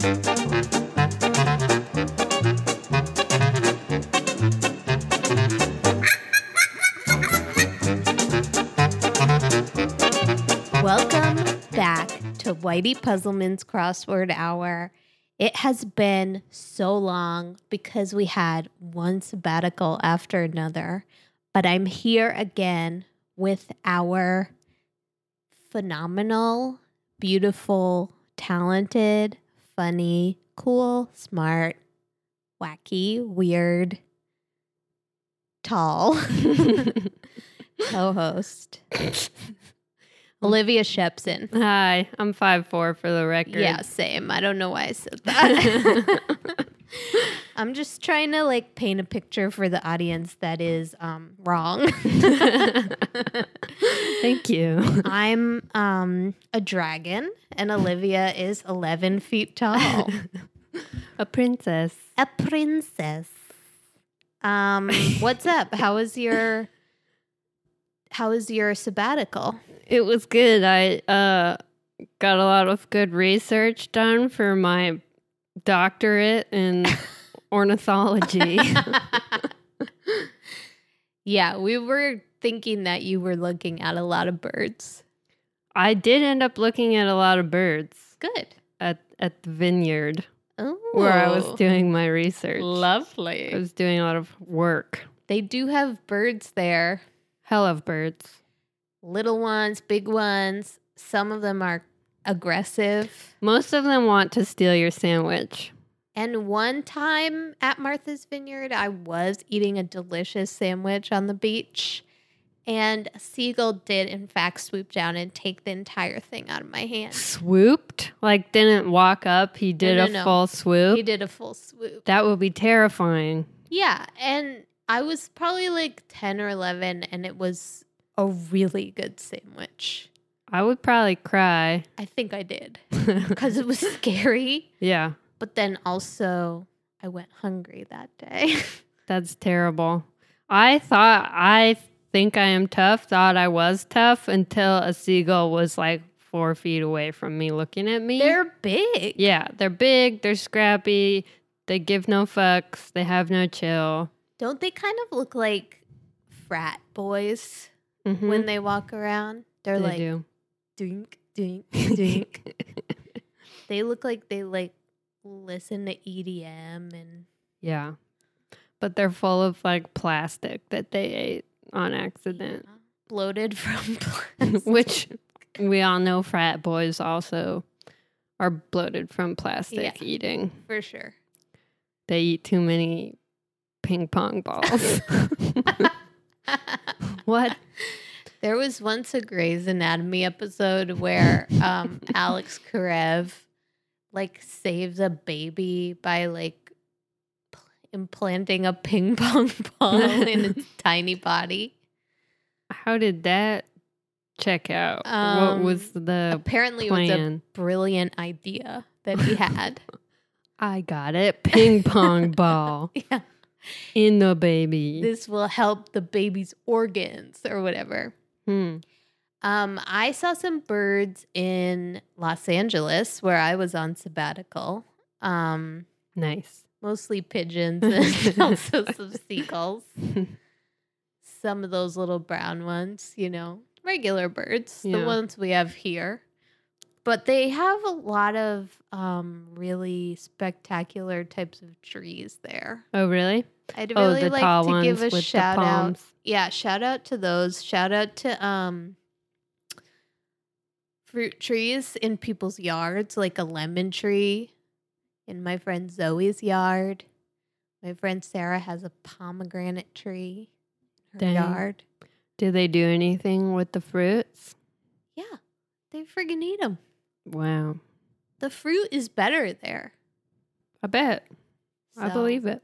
Welcome back to Whitey Puzzleman's Crossword Hour. It has been so long because we had one sabbatical after another, but I'm here again with our phenomenal, beautiful, talented, funny, cool, smart, wacky, weird, tall co host. Olivia Shepson. Hi, I'm five four for the record. Yeah, same. I don't know why I said that. I'm just trying to like paint a picture for the audience that is um, wrong. Thank you. I'm um, a dragon, and Olivia is 11 feet tall. A princess. a princess. Um, what's up? How was your How was your sabbatical? It was good. I uh, got a lot of good research done for my doctorate in ornithology. yeah, we were thinking that you were looking at a lot of birds. I did end up looking at a lot of birds Good. at at the vineyard Oh, where I was oh. doing my research. lovely. I was doing a lot of work. They do have birds there, Hell of birds. little ones, big ones. Some of them are aggressive. Most of them want to steal your sandwich. And one time at Martha's Vineyard, I was eating a delicious sandwich on the beach, and a seagull did, in fact, swoop down and take the entire thing out of my hand. Swooped? Like didn't walk up. He did no, a no. full swoop. He did a full swoop. That would be terrifying. Yeah, and I was probably like 10 or 11, and it was a really good sandwich. I would probably cry. I think I did because it was scary, yeah, but then also I went hungry that day. that's terrible. I thought, I think I am tough, thought I was tough until a seagull was like four feet away from me looking at me. They're big. yeah, they're big, they're scrappy, they give no fucks, they have no chill. Don't they kind of look like frat boys Mhm. when they walk around? They're they like do. Dink, dink, dink. they look like they like listen to EDM and yeah. But they're full of like plastic that they ate on accident. bloated from plastic. which we all know frat boys also are bloated from plastic Yeah. eating. for sure. They eat too many ping pong balls. what? There was once a Grey's Anatomy episode where um, Alex Karev like saves a baby by like pl- implanting a ping pong ball in its tiny body. How did that check out? what Um, was the Apparently, it was a brilliant idea that he had. I got it. Ping pong ball yeah, in the baby. this will help the baby's organs or whatever. Hmm. Um, I saw some birds in Los Angeles where I was on sabbatical. Um, Nice. mostly pigeons and also some seagulls. Some of those little brown ones, you know, regular birds, the ones we have here. But they have a lot of um, really spectacular types of trees there. Oh, really? I'd oh, really the like to give a shout out. Yeah, shout out to those. Shout out to um fruit trees in people's yards, like a lemon tree in my friend Zoe's yard. My friend Sarah has a pomegranate tree in her Dang. yard. Do they do anything with the fruits? Yeah, they friggin' eat them. Wow. The fruit is better there. I bet. I believe it.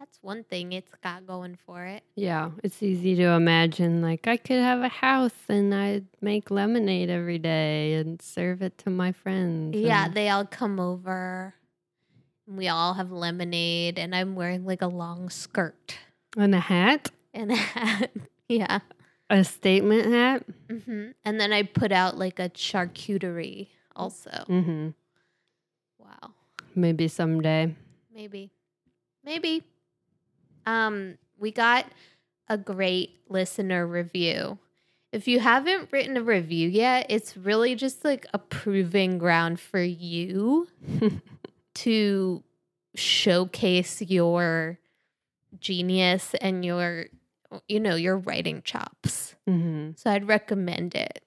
That's one thing it's got going for it. Yeah, it's easy to imagine. Like, I could have a house and I'd make lemonade every day and serve it to my friends. Yeah, and- they all come over. And we all have lemonade, and I'm wearing like a long skirt and a hat, and a hat. yeah. a statement hat. hmm And then I put out like a charcuterie also. Mm-hmm. Wow. maybe someday. Maybe. Maybe. Um, we got a great listener review. If you haven't written a review yet, it's really just like a proving ground for you to showcase your genius and your you know, your writing chops. hmm So I'd recommend it.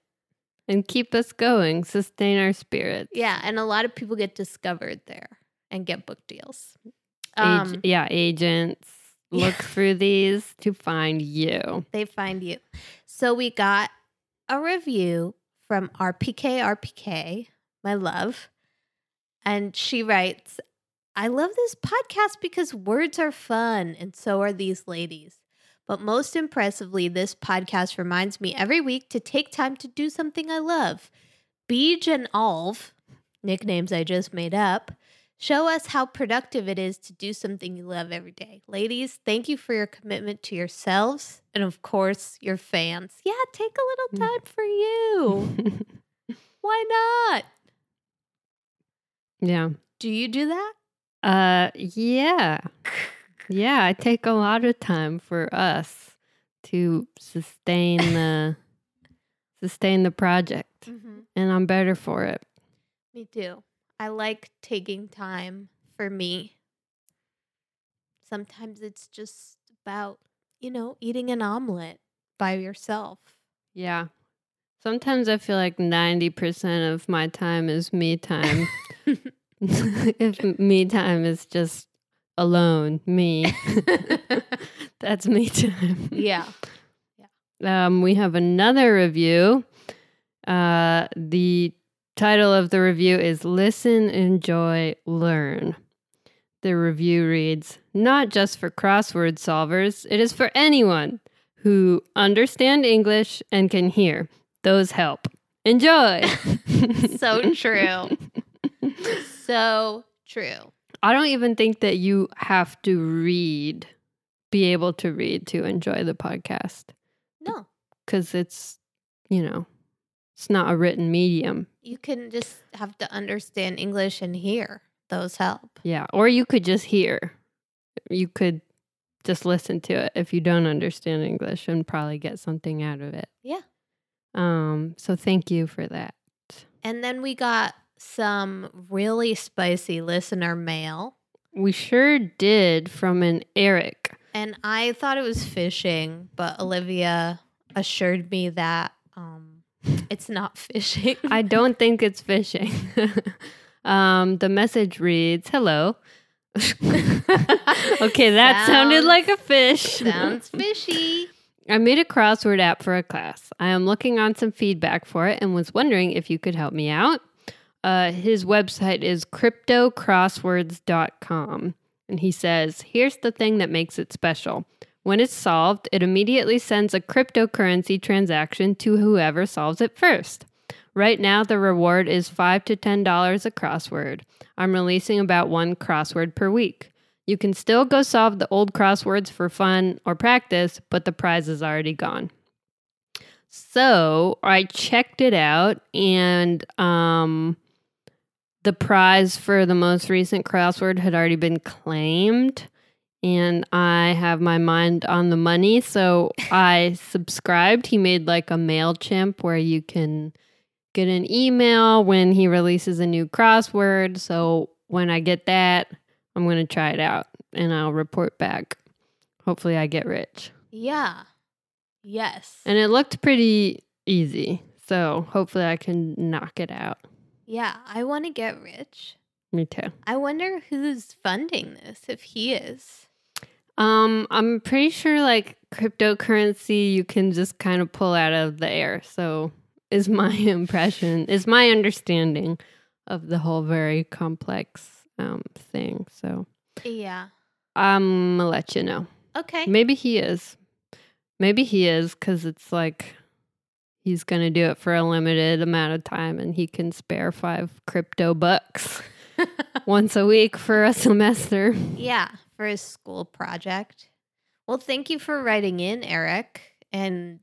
And keep us going, sustain our spirits. Yeah, and a lot of people get discovered there and get book deals. Ag- Um, yeah, agents look through these to find you. they find you. So we got a review from RPK RPK, my love. And she writes, I love this podcast because words are fun, and so are these ladies. But most impressively, this podcast reminds me every week to take time to do something I love. Beej and Alv, nicknames I just made up, show us how productive it is to do something you love every day. Ladies, thank you for your commitment to yourselves and, of course, your fans. Yeah, take a little time for you. Why not? yeah. Do you do that? Uh yeah. Yeah, I take a lot of time for us to sustain the sustain the project. Mm-hmm. And I'm better for it. Me too. I like taking time for me. Sometimes it's just about, you know, eating an omelet by yourself. Yeah. Sometimes I feel like 90% of my time is me time. if me time is just alone, me, that's me time. yeah. Um, we have another review. Uh, the title of the review is Listen, Enjoy, Learn. The review reads Not just for crossword solvers, it is for anyone who understand English and can hear. Those help. Enjoy. So true. So true. I don't even think that you have to read, be able to read to enjoy the podcast No, because it's, you know, it's not a written medium. you can just have to understand English and hear. Those help. Yeah. Or you could just hear. You could just listen to it if you don't understand English and probably get something out of it. Yeah. Um, so thank you for that. And then we got some really spicy listener mail. We sure did from an Eric. And I thought it was fishing, but Olivia assured me that um, it's not fishing. I don't think it's fishing. um, the message reads, "Hello." okay, that sounded like a fish. Sounds fishy. I made a crossword app for a class. I am looking on some feedback for it and was wondering if you could help me out. Uh, his website is cryptocrosswords.com. And he says, Here's the thing that makes it special. When it's solved, it immediately sends a cryptocurrency transaction to whoever solves it first. Right now, the reward is 5 to $10 a crossword. I'm releasing about one crossword per week. You can still go solve the old crosswords for fun or practice, but the prize is already gone. So I checked it out, and um, the prize for the most recent crossword had already been claimed. And I have my mind on the money. So I subscribed. He made like a MailChimp where you can get an email when he releases a new crossword. So when I get that, I'm going to try it out and I'll report back. Hopefully, I get rich. Yeah. Yes. And it looked pretty easy. So hopefully, I can knock it out. yeah, I want to get rich. Me too. I wonder who's funding this, if he is. Um, I'm pretty sure like cryptocurrency you can just kind of pull out of the air. So is my impression, is my understanding of the whole very complex um thing. So Yeah. I'm gonna let you know. Okay. Maybe he is. Maybe he is because it's like he's gonna do it for a limited amount of time and he can spare five crypto bucks once a week for a semester. yeah, for a school project. Well, thank you for writing in, Eric. And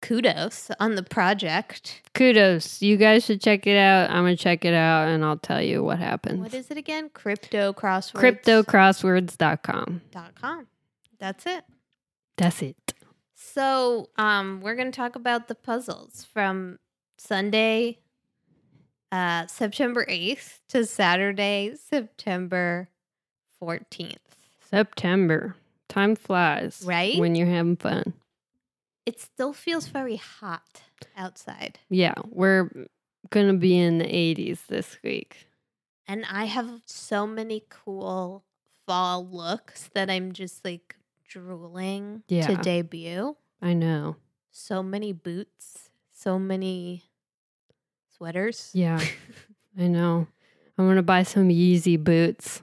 kudos on the project. Kudos. You guys should check it out. I'm going to check it out and I'll tell you what happens. What is it again? Crypto crosswords. CryptoCrosswords.com. dot com. That's it. That's it. So, um, we're going to talk about the puzzles from Sunday, uh, September 8th to Saturday, September 14th. September. Time flies. Right? When you're having fun. It still feels very hot outside. Yeah, we're going to be in the 80s this week. And I have so many cool fall looks that I'm just like drooling to debut. I know. So many boots, so many sweaters. Yeah, I know. I'm going to buy some Yeezy boots.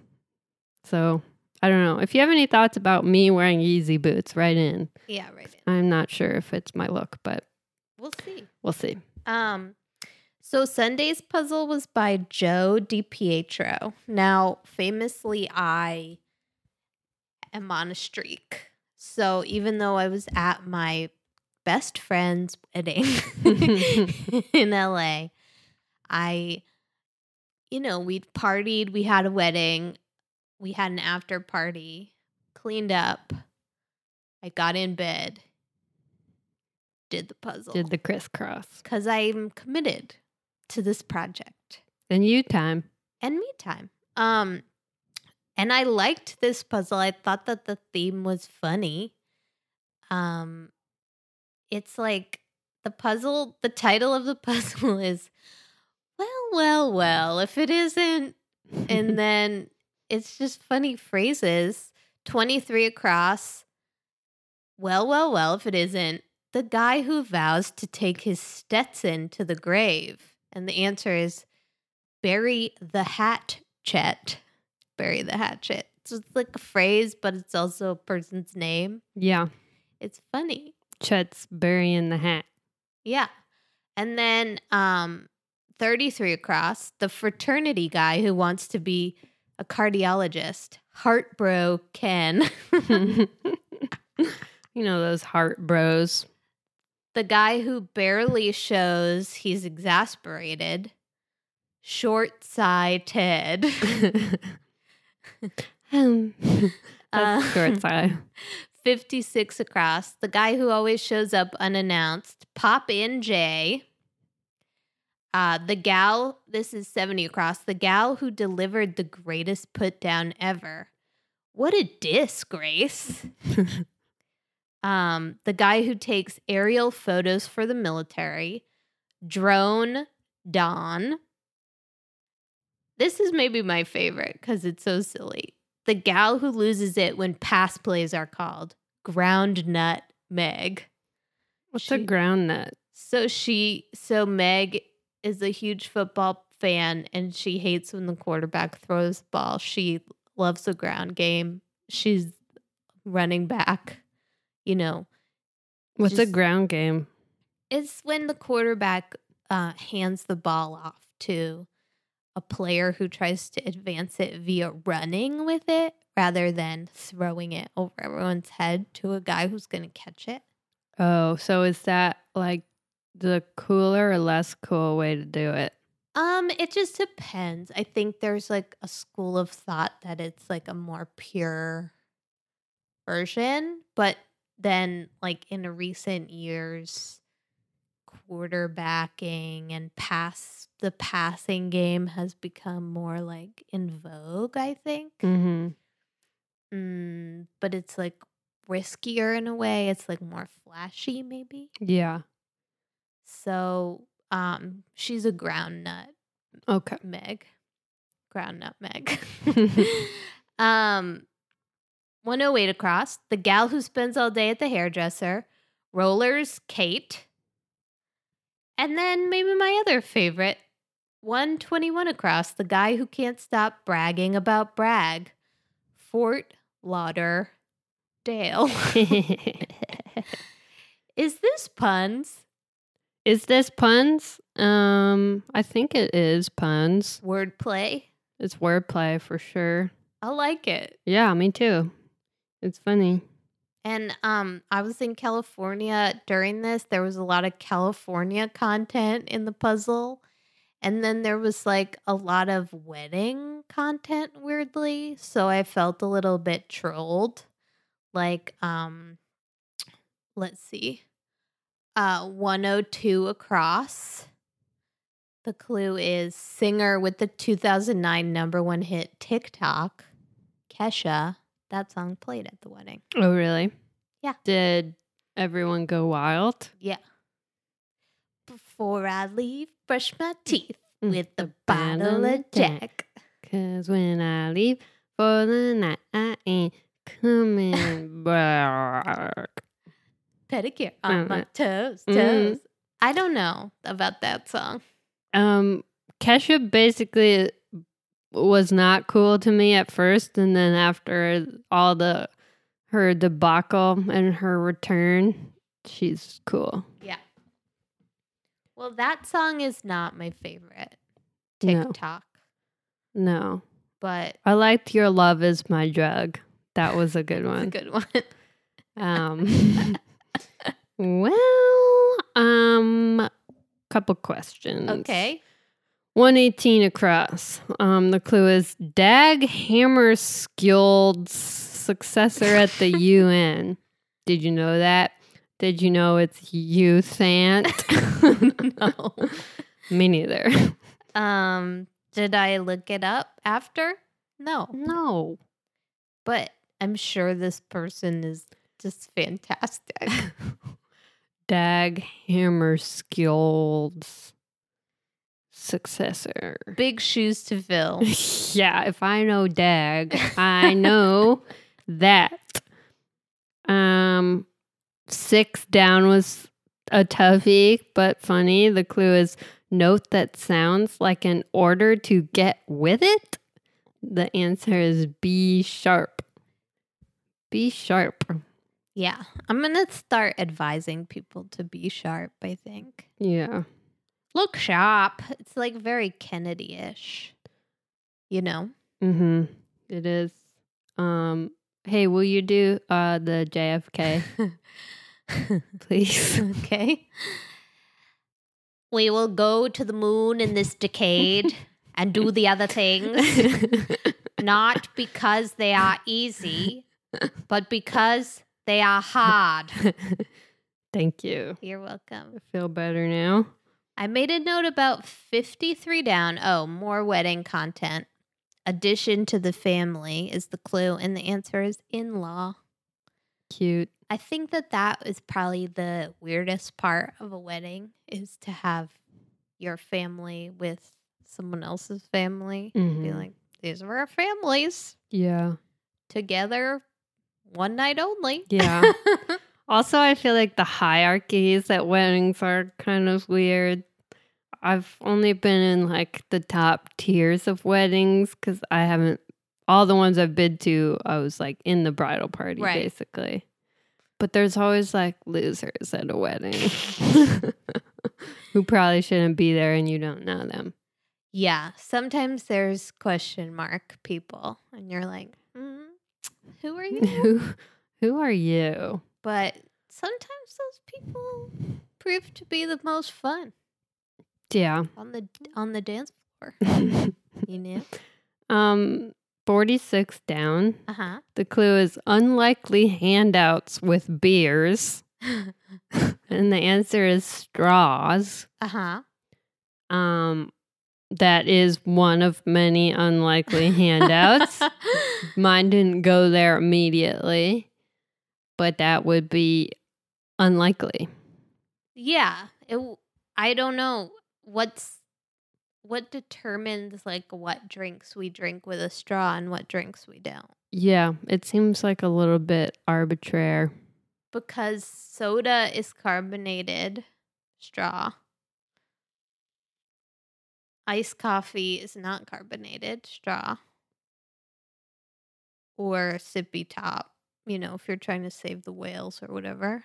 So, I don't know. If you have any thoughts about me wearing Yeezy boots, write in. Yeah, right. In. I'm not sure if it's my look, but We'll see. we'll see. Um, so Sunday's puzzle was by Joe DiPietro. Now, famously, I am on a streak. So even though I was at my best friend's wedding in LA, I, you know, we'd partied, we had a wedding, we had an after party, cleaned up, I got in bed, did the puzzle Did the crisscross. because I'm committed to this project And you time. and me time. Um, and I liked this puzzle. I thought that the theme was funny. Um, it's like the puzzle. The title of the puzzle is, well, well. If it isn't, and then it's just funny phrases. Twenty three across. Well, well, well. If it isn't, the guy who vows to take his Stetson to the grave, and the answer is bury the hatchet. Bury the hatchet. So it's like a phrase, but it's also a person's name. yeah. It's funny. Chet's burying the hat. Yeah. And then um 33 across, the fraternity guy who wants to be a cardiologist. Heart bro Ken. you know those heart bros. the guy who barely shows he's exasperated. Short sigh Ted. um, Uh, short side. 56 across, the guy who always shows up unannounced, Pop in Jay. Uh, the gal, this is 70 across, the gal who delivered the greatest put down ever. What a disgrace. Um, the guy who takes aerial photos for the military, Drone Don. This is maybe my favorite because it's so silly. The gal who loses it when pass plays are called, Ground Nut Meg. What's a ground nut? So she, so Meg is a huge football fan and she hates when the quarterback throws the ball. She loves the ground game. She's running back, you know. What's a ground game? It's when the quarterback uh, hands the ball off to a player who tries to advance it via running with it rather than throwing it over everyone's head to a guy who's going to catch it. Oh, so is that like the cooler or less cool way to do it? Um, it just depends. I think there's like a school of thought that it's like a more pure version, but then like in recent years quarterbacking and pass the passing game has become more like in vogue, I think. Mm-hmm. Mm, but it's like riskier in a way. It's like more flashy maybe. Yeah. So, um she's a ground nut. Okay. Meg. Ground nutmeg. um 108 across, the gal who spends all day at the hairdresser, rollers, Kate. And then maybe my other favorite, 121 across, the guy who can't stop bragging about brag, Fort Lauderdale. Is this puns? Is this puns? Um, I think it is puns. Wordplay? It's wordplay for sure. I like it. Yeah, me too. It's funny. And um I was in California during this. There was a lot of California content in the puzzle. And then there was like a lot of wedding content weirdly, so I felt a little bit trolled. Like um let's see. Uh 102 across. The clue is singer with the 2009 number 1 hit TikTok, Kesha. That song played at the wedding. Oh, really? Yeah. Did everyone go wild? Yeah. Before I leave, brush my teeth Mm, with the bottle of Jack. Cause when I leave for the night, I ain't coming back. Pedicure on my Uh, toes, mm. toes. I don't know about that song. Um, Kesha basically was not cool to me at first, and then after all the her debacle and her return, she's cool. Yeah. Well, that song is not my favorite TikTok, No, but I liked "Your Love Is My Drug." That was a good it's a one. good one. Um, well, um, couple questions. okay. 118 across. Um, the clue is Dag Hammarskjöld's successor at the UN. Did you know that? Did you know it's U Thant? no. Me neither. Um, did I look it up after? No. No. But I'm sure this person is just fantastic. Dag Hammarskjöld's successor. Big shoes to fill. yeah, if I know Dag, I know that. Um, six down was a toughie, but funny. The clue is note that sounds like an order to get with it. The answer is B sharp. B sharp. Yeah. I'm going to start advising people to be sharp, I think. Yeah. Look sharp. It's like very Kennedy ish. You know? Mm-hmm. It is. Um. Hey, will you do uh the JFK, please? okay. We will go to the moon in this decade and do the other things, not because they are easy, but because they are hard. Thank you. You're welcome. I feel better now. I made a note about 53 down. Oh, more wedding content. Addition to the family is the clue, and the answer is in law. Cute. I think that that is probably the weirdest part of a wedding is to have your family with someone else's family. Be Mhm. like, these are our families Yeah. together, one night only. Yeah. Also, I feel like the hierarchies at weddings are kind of weird. I've only been in like the top tiers of weddings because I haven't, all the ones I've been to, I was like in the bridal party Right. basically. But there's always like losers at a wedding who probably shouldn't be there and you don't know them. yeah. Sometimes there's question mark people, and you're like, who are you? who, who are you? but sometimes those people prove to be the most fun Yeah. on the on the dance floor. You know? um, 46 down. Uh huh. The clue is unlikely handouts with beers. and the answer is straws. Uh huh. Um, that is one of many unlikely handouts. Mine didn't go there immediately, but that would be unlikely. yeah. It, I don't know what's what determines like what drinks we drink with a straw and what drinks we don't. Yeah, it seems like a little bit arbitrary. Because soda is carbonated straw. Iced coffee is not carbonated straw. Or sippy top, you know, if you're trying to save the whales or whatever.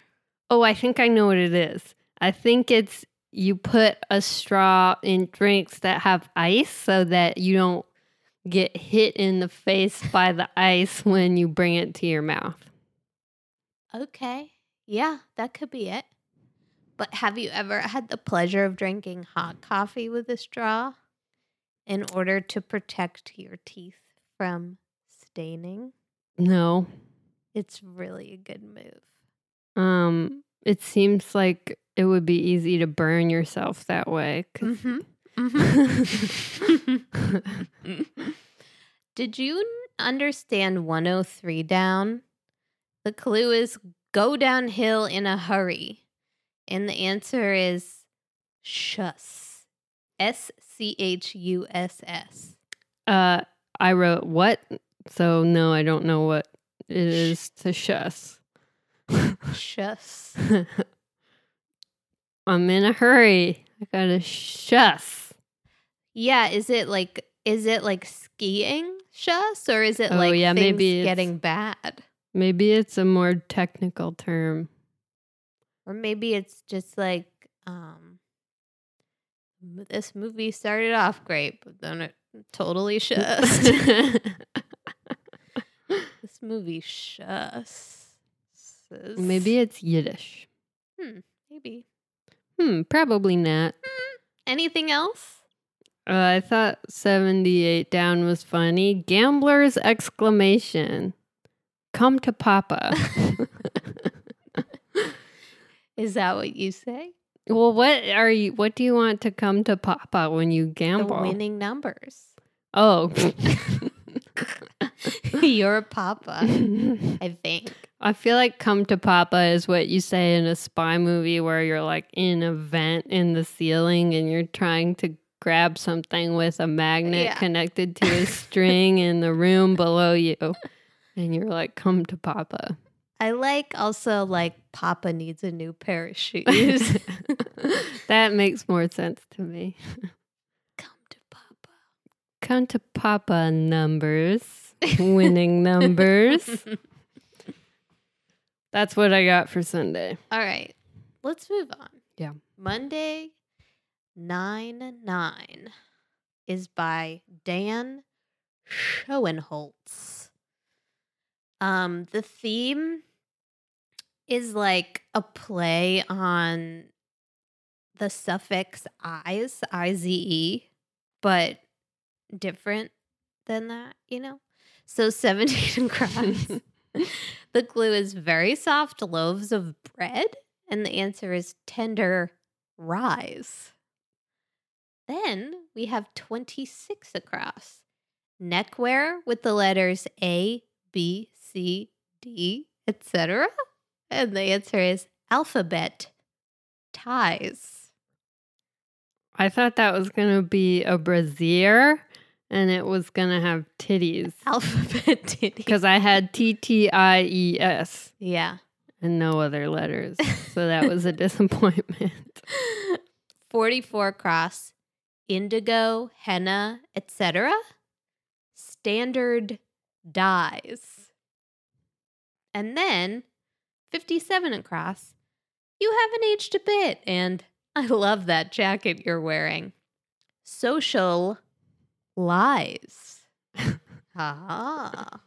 Oh, I think I know what it is. I think it's you put a straw in drinks that have ice so that you don't get hit in the face by the ice when you bring it to your mouth. Okay. Yeah, that could be it. But have you ever had the pleasure of drinking hot coffee with a straw in order to protect your teeth from staining? No. It's really a good move. Um, it seems like it would be easy to burn yourself that way. Mm-hmm. Mm-hmm. Did you understand 103 down? The clue is go downhill in a hurry. And the answer is schuss. S C H U S S. uh, I wrote what? So no, I don't know what it is to schuss. Schuss. I'm in a hurry. I gotta schuss. Yeah, is it like is it like skiing schuss or is it Oh, like yeah, things maybe getting bad? Maybe it's a more technical term. Or maybe it's just like um this movie started off great, but then it totally schussed. this movie schuss. Maybe it's Yiddish. Hmm, maybe. Hmm, probably not. Anything else? Uh, I thought 78 down was funny. Gambler's exclamation. Come to Papa. Is that what you say? well, what are you what do you want to come to Papa when you gamble? The winning numbers. Oh. You're a papa, I think. I feel like come to Papa is what you say in a spy movie where you're like in a vent in the ceiling and you're trying to grab something with a magnet Yeah. connected to a string in the room below you. And you're like, come to Papa. I like also like Papa needs a new pair of shoes. that makes more sense to me. Come to Papa. Come to Papa numbers, winning numbers. That's what I got for Sunday. All right, let's move on. Yeah. Monday, 9 9 is by Dan Schoenholz. Um, the theme is like a play on the suffix eyes, I Z E, but different than that, you know? So 17 across. the clue is very soft loaves of bread, and the answer is tender rise. Then we have 26 across. Neckwear with the letters A, B, C, D, etc. And the answer is alphabet ties. I thought that was going to be a brassiere and it was going to have titties Alphabet titties. because I had T T I E S Yeah. and no other letters. So that was a disappointment. 44 cross, indigo, henna, etc. Standard dyes. And then 57 across, you haven't aged a bit. And I love that jacket you're wearing. Social lies. ah.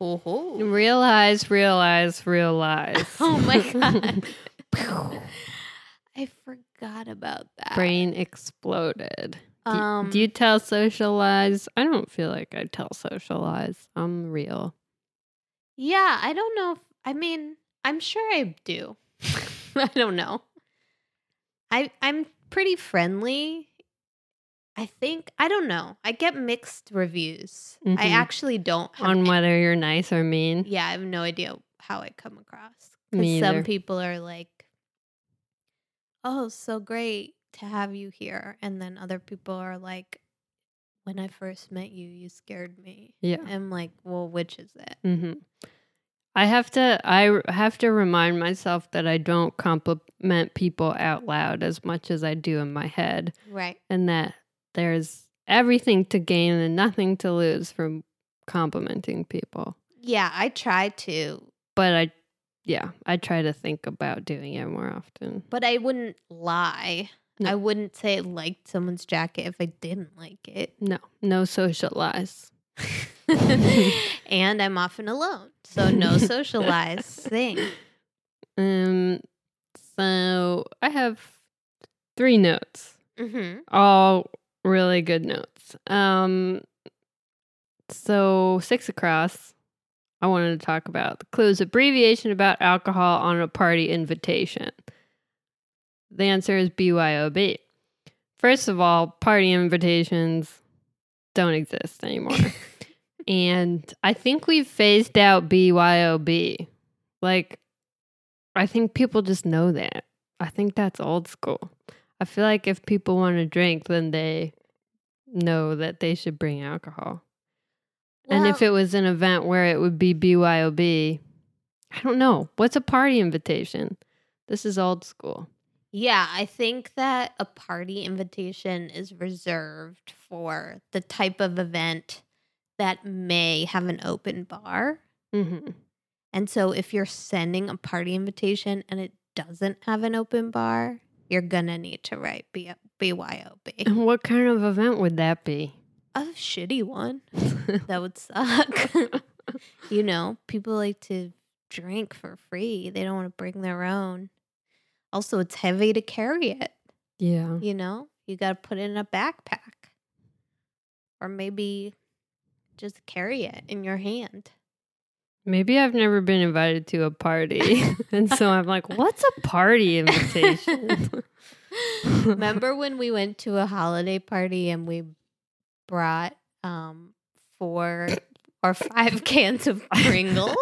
Oh, realize, realize, realize. oh my God. I forgot about that. Brain exploded. Do, Um, do you tell social lies? I don't feel like I tell social lies. I'm real. Yeah, I don't know. If, I mean, I'm sure I do. I don't know. I I'm pretty friendly. I think I don't know. I get mixed reviews. I Mhm. actually don't have On whether you're nice or mean. Yeah, I have no idea how I come across. Me Because some people are like, "Oh, so great to have you here," and then other people are like, "When I first met you, you scared me." Yeah. I'm like, "Well, which is it?" hmm I have to. I have to remind myself that I don't compliment people out loud as much as I do in my head, Right. and that there's everything to gain and nothing to lose from complimenting people. Yeah, I try to, But I, yeah, I try to think about doing it more often. but I wouldn't lie. No. I wouldn't say I liked someone's jacket if I didn't like it. No, no social lies. and I'm often alone. So no socialized thing. Um, so I have three notes, Mm-hmm. all really good notes. Um, so six across. I wanted to talk about the clues abbreviation about alcohol on a party invitation. The answer is BYOB. First of all, party invitations don't exist anymore. and I think we've phased out BYOB. Like, I think people just know that. I think that's old school. I feel like if people want to drink, then they know that they should bring alcohol. and if it was an event where it would be BYOB, I don't know. What's a party invitation? This is old school. Yeah, I think that a party invitation is reserved for the type of event that may have an open bar. Mm-hmm. And so if you're sending a party invitation and it doesn't have an open bar, you're going to need to write B- BYOB. And what kind of event would that be? A shitty one. That would suck. you know, people like to drink for free, they don't want to bring their own. Also, it's heavy to carry it. yeah. You know, you got to put it in a backpack or maybe just carry it in your hand. Maybe I've never been invited to a party. and so I'm like, what's a party invitation? Remember when we went to a holiday party and we brought um four or five cans of Pringles?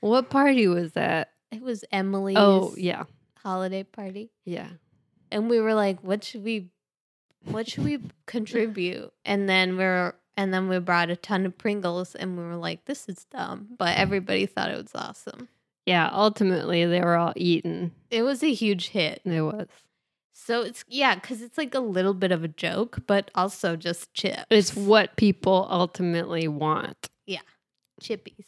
what party was that? it was Emily's Oh, yeah. holiday party. Yeah. And we were like, what should we what should we contribute? And then we are and then we brought a ton of Pringles and we were like, this is dumb. But everybody thought it was awesome. Yeah. Ultimately, they were all eaten. It was a huge hit. It was. So it's yeah, because it's like a little bit of a joke, but also just chips. It's what people ultimately want. Yeah, chippies.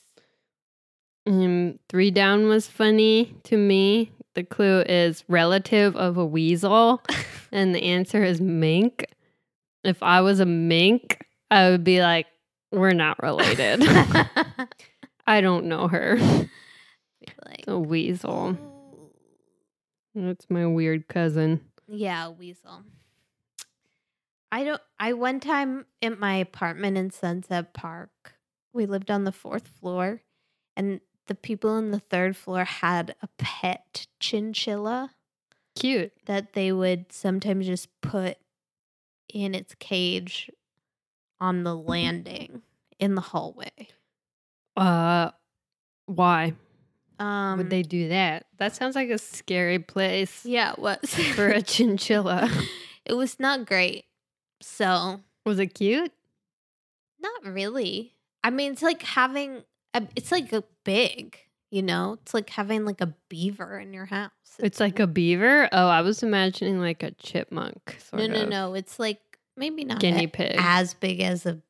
Um, three down was funny to me. The clue is relative of a weasel, and the answer is mink. If I was a mink, I would be like, we're not related. I don't know her. like, A weasel. That's my weird cousin. yeah, weasel. I don't. I one time in my apartment in Sunset Park, we lived on the fourth floor, and the people in the third floor had a pet chinchilla Cute. that they would sometimes just put in its cage on the landing in the hallway. Uh, why Um, would they do that? That sounds like a scary place Yeah, it was for a chinchilla. it was not great. So Was it cute? not really. I mean, it's like having it's like a big, you know, it's like having like a beaver in your house. It's like a beaver. Oh, I was imagining like a chipmunk. Sort no, no, of. no. It's like maybe not Guinea a- pig. as big as a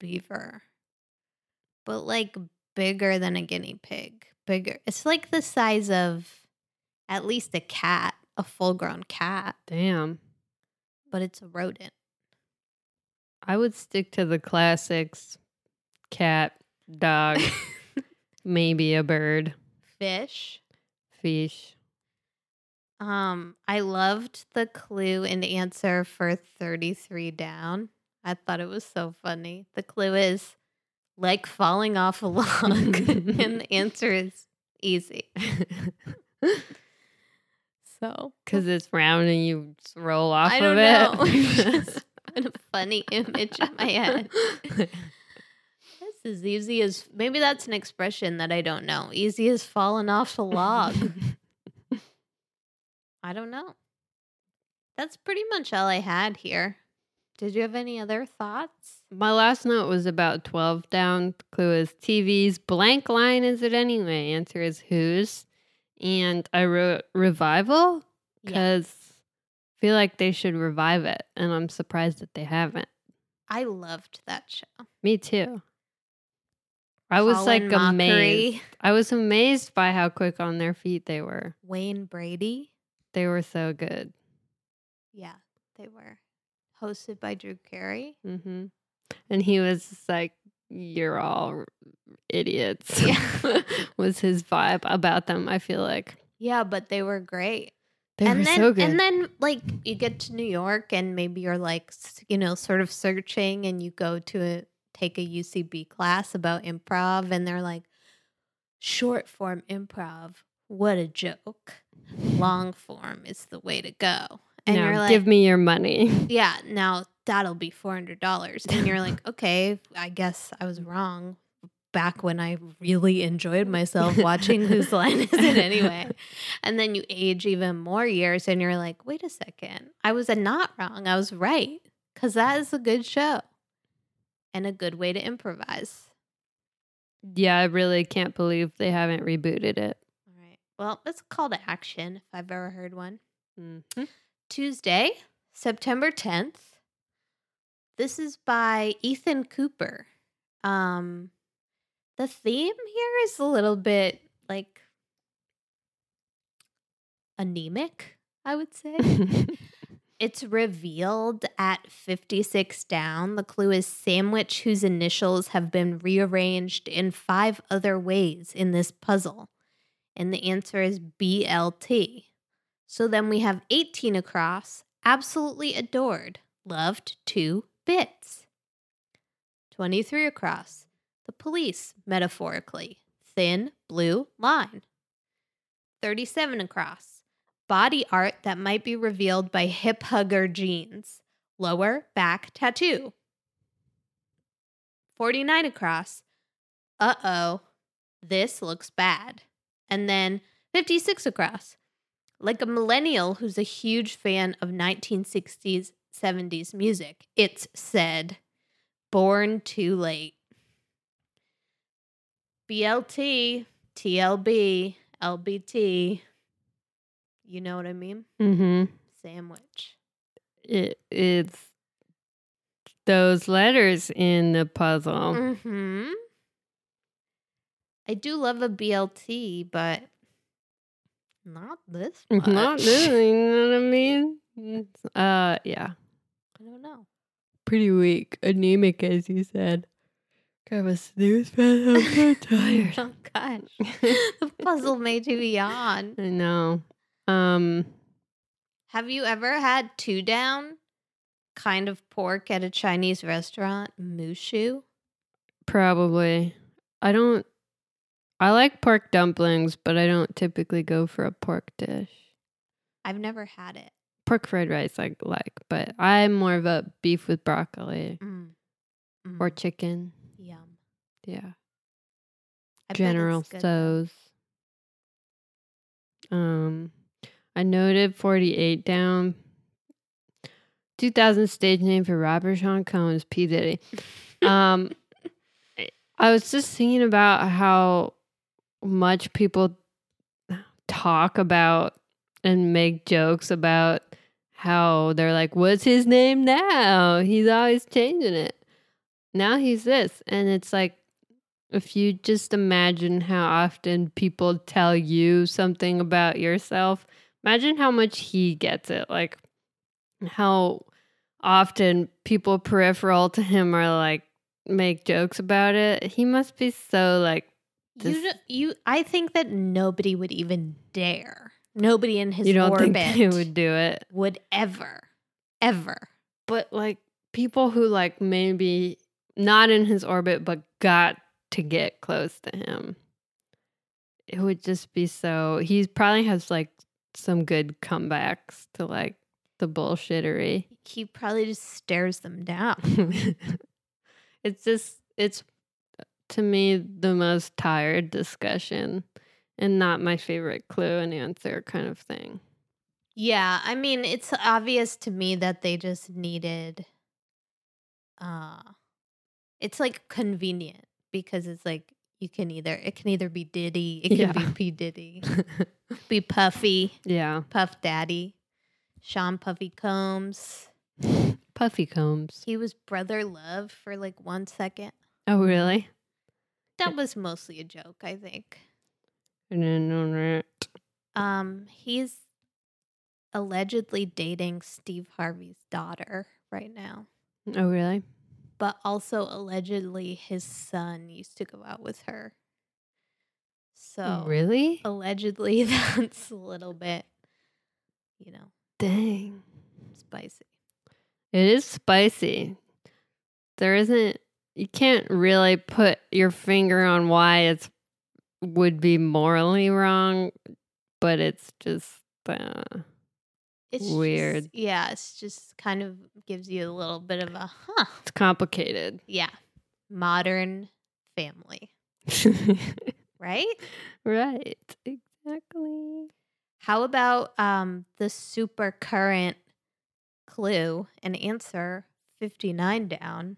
beaver, but like bigger than a guinea pig. Bigger. It's like the size of at least a cat, a full grown cat, Damn. but it's a rodent. I would stick to the classics cat, dog, maybe a bird, Fish. fish. Um, I loved the clue and answer for 33 down. I thought it was so funny. The clue is like falling off a log, and the answer is easy. So, Because it's round and you just roll off I of don't it. know. Just a funny image in my head. Is easy as maybe that's an expression that I don't know. Easy as falling off a log. I don't know. That's pretty much all I had here. Did you have any other thoughts? My last note was about 12 down. The clue is TV's blank line is it anyway? Answer is whose. And I wrote revival because I feel like they should revive it. And I'm surprised that they haven't. I loved that show. Me too. I was Colin like amazed. I was amazed by how quick on their feet they were. Wayne Brady. They were so good. Yeah, they were. Hosted by Drew Carey. Mm-hmm. And he was like, "You're all idiots. Yeah. was his vibe about them. I feel like Yeah, but they were great. they and were then so good. and then like you get to New York and maybe you're like you know sort of searching and you go to a, take a UCB class about improv and they're like short form improv what a joke. Long form is the way to go. And you're like give me your money. yeah now that'll be $400 and you're like okay I guess I was wrong back when I really enjoyed myself watching whose line is it anyway? And then you age even more years and you're like wait a second. I was a not wrong. I was right because that is a good show and a good way to improvise yeah, I really can't believe they haven't rebooted it. all right well that's a call to action if I've ever heard one Mhm. Tuesday, September 10th. This is by Ethan Cooper. Um the theme here is a little bit like anemic, I would say. it's revealed at 56 down. The clue is sandwich whose initials have been rearranged in five other ways in this puzzle. And the answer is BLT. So then we have 18 across, absolutely adored, loved two bits. 23 across, the police, metaphorically, thin blue line. 37 across, body art that might be revealed by hip hugger jeans, lower back tattoo. 49 across, uh oh, this looks bad. And then 56 across, like a millennial who's a huge fan of 1960s, 70s music. It's said, born too late. BLT, TLB, LBT. You know what I mean? Mm Mhm. Sandwich. It, it's those letters in the puzzle. Mm-hmm. I do love a BLT, but not this much. Not really, you know what I mean? Uh, yeah. I don't know. Pretty weak, anemic, as you said. Grab a snooze fest. I'm so tired. Oh gosh. the puzzle made you yawn. I know. Um, Have you ever had two down kind of pork at a Chinese restaurant? Moo shu? probably. I don't. I like pork dumplings, but I don't typically go for a pork dish. I've never had it. Pork fried rice I like, but I'm more of a beef with broccoli Mm. Mm. or chicken. yum. Yeah. I bet General it's good, though. Tso's. Um, I noted 48 down. 2000 stage name for rapper Sean Combs, P. Diddy. Um, I was just thinking about how much people talk about and make jokes about how they're like, what's his name now? He's always changing it. Now he's this. And it's like, if you just imagine how often people tell you something about yourself, imagine how much he gets it. Like, how often people peripheral to him are like, make jokes about it. He must be so like, You, you, I think that nobody would even dare. Nobody in his you don't orbit think he would do it. would ever, ever. But like people who like maybe not in his orbit, but got to get close to him, it would just be so. He probably has like some good comebacks to like the bullshittery. He probably just stares them down. it's just it's to me the most tired discussion and not my favorite clue and answer kind of thing. Yeah, I mean, it's obvious to me that they just needed uh it's like convenient because it's like you can either it can either be Diddy, it can Yeah. be P Diddy, be Puffy, yeah. Puff Daddy, Sean Puffy Combs. Puffy combs. He was brother love for like one second. Oh really? That was mostly a joke, I think. I didn't know that. Um, he's allegedly dating Steve Harvey's daughter right now. Oh really? But also allegedly his son used to go out with her. So really? allegedly that's a little bit, you know, Dang. spicy. It is spicy. There isn't you can't really put your finger on why it's would be morally wrong, but it's just uh, It's Weird. Just, yeah, it's just kind of gives you a little bit of a huh. it's complicated. Yeah. Modern family, right? right. Exactly. How about um the super current clue and answer 59 down?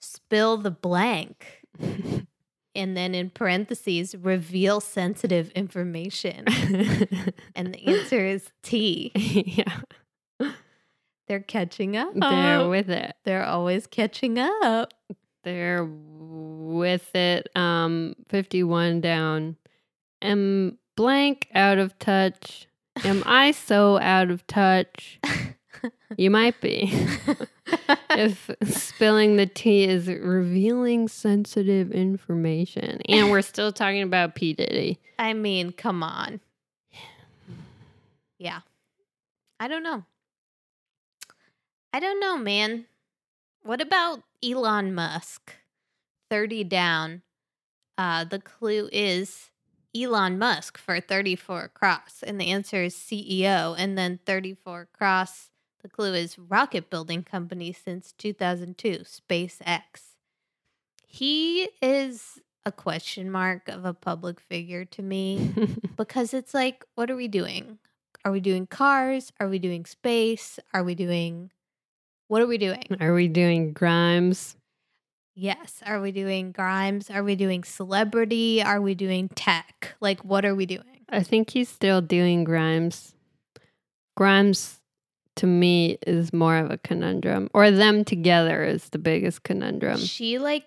Spill the blank. And then in parentheses, reveal sensitive information. And the answer is T. yeah. They're catching up. They're with it. They're always catching up. They're with it. Um, 51 down. Am blank out of touch. Am I so out of touch? You might be. if spilling the tea is revealing sensitive information. And we're still talking about P. Diddy. I mean, come on. Yeah. I don't know. I don't know, man. What about Elon Musk? 30 down. Uh, the clue is Elon Musk for 34 cross. And the answer is CEO. And then 34 cross. The clue is rocket building company since 2002, SpaceX. He is a question mark of a public figure to me because it's like, what are we doing? Are we doing cars? Are we doing space? Are we doing what are we doing? Are we doing Grimes? Yes. Are we doing Grimes? Are we doing celebrity? Are we doing tech? Like, what are we doing? I think he's still doing Grimes. Grimes, to me, is more of a conundrum. Or them together is the biggest conundrum. She, like,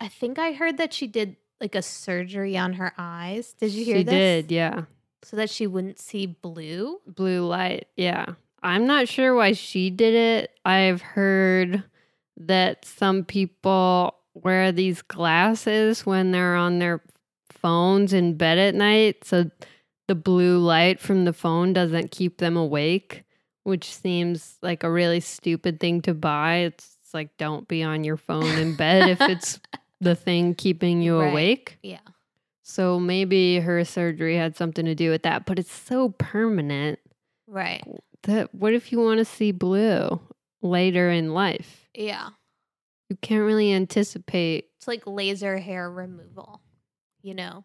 I think I heard that she did like a surgery on her eyes. Did you hear she this? did, yeah. So that she wouldn't see blue. Blue light, yeah. I'm not sure why she did it. I've heard that some people wear these glasses when they're on their phones in bed at night. So the blue light from the phone doesn't keep them awake, which seems like a really stupid thing to buy. It's like, don't be on your phone in bed if it's the thing keeping you Right. awake. Yeah. So maybe her surgery had something to do with that, but it's so permanent Right. that what if you want to see blue later in life? Yeah. You can't really anticipate. It's like laser hair removal, you know?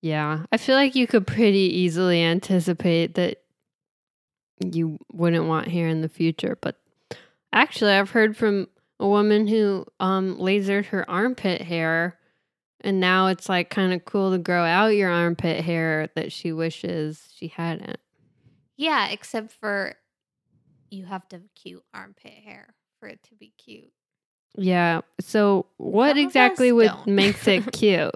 Yeah, I feel like you could pretty easily anticipate that you wouldn't want hair in the future, but actually I've heard from a woman who um lasered her armpit hair and now it's like kind of cool to grow out your armpit hair that she wishes she hadn't. Yeah, except for you have to have cute armpit hair for it to be cute. Yeah. So what Some exactly would makes it cute?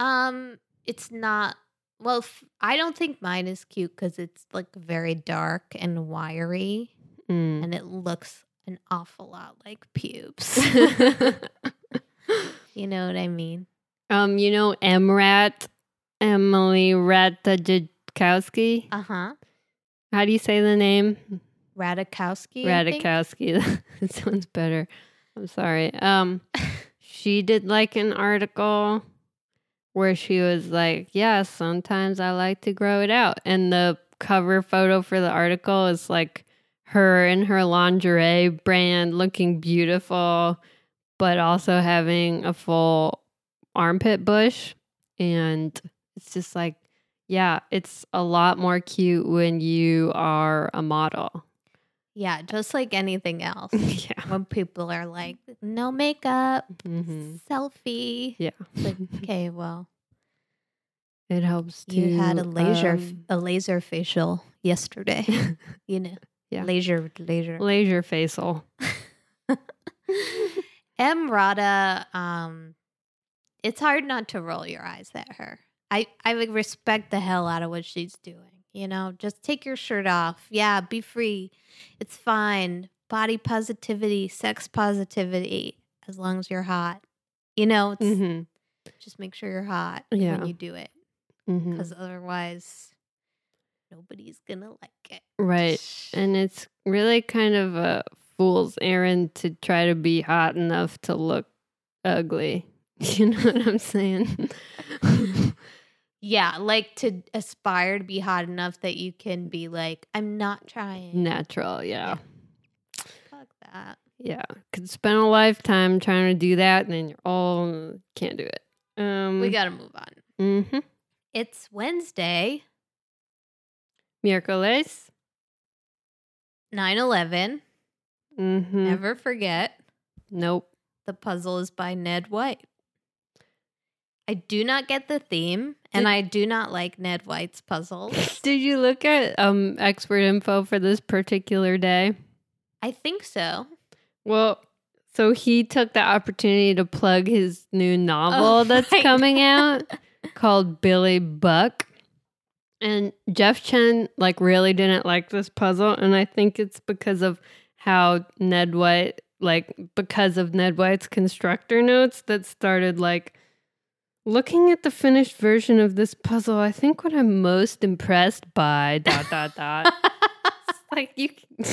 Um, it's not. Well, f- I don't think mine is cute because it's like very dark and wiry, Mm. and it looks an awful lot like pubes. you know what I mean? um, you know EmRata, Emily Ratajkowski. Uh huh. How do you say the name? Radikowski. Radikowski. that sounds better. I'm sorry. Um, she did like an article where she was like, "Yeah, sometimes I like to grow it out," and the cover photo for the article is like her in her lingerie brand, looking beautiful, but also having a full armpit bush, and it's just like. Yeah, it's a lot more cute when you are a model. Yeah, just like anything else. yeah. when people are like, no makeup, hmm selfie. Yeah. Like, okay, well, It helps to. you had a laser um, a laser facial yesterday. you know. Yeah. Laser laser. laser facial. EmRata, um, it's hard not to roll your eyes at her. I, I would respect the hell out of what she's doing. You know, just take your shirt off. Yeah, be free. It's fine. body positivity, sex positivity, as long as you're hot. You know, it's hmm just make sure you're hot Yeah. when you do it, because otherwise, nobody's gonna like it. Right. And it's really kind of a fool's errand to try to be hot enough to look ugly. You know what I'm saying? Yeah, like to aspire to be hot enough that you can be like, I'm not trying. Natural, yeah. Fuck that. Yeah. Could spend a lifetime trying to do that and then you're all can't do it. Um We gotta move on. mm-hmm. It's Wednesday, Miércoles. 9 11. Mm-hmm. Never forget. Nope. The puzzle is by Ned White. I do not get the theme, and I do not like Ned White's puzzles. Did you look at um XWord Info for this particular day? I think so. Well, so he took the opportunity to plug his new novel Oh, that's coming out called Billy Buck. And Jeff Chen like really didn't like this puzzle and I think it's because of how Ned White like because of Ned White's constructor notes that started like looking at the finished version of this puzzle I think what I'm most impressed by dot dot dot like you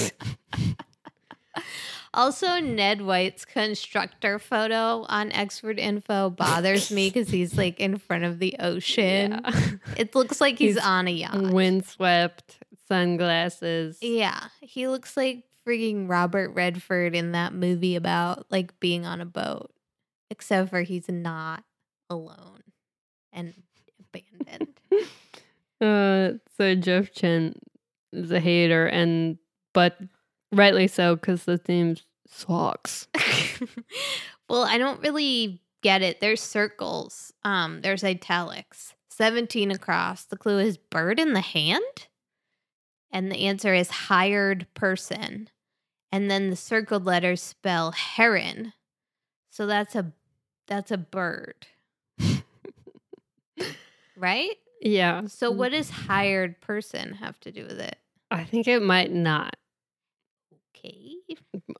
also, Ned White's constructor photo on XWord Info bothers me because he's like in front of the ocean. Yeah. It looks like he's, He's on a yacht. windswept sunglasses. Yeah, he looks like freaking Robert Redford in that movie about like being on a boat, except for he's not alone and abandoned. Uh, so Jeff Chen is a hater, and but rightly so because the theme sucks. well, I don't really get it. There's circles. Um, there's italics. 17 across. The clue is bird in the hand. And the answer is hired person. And then the circled letters spell heron. So that's a that's a bird. Right? Yeah. So what does mm-hmm. hired person have to do with it? I think it might not. Okay.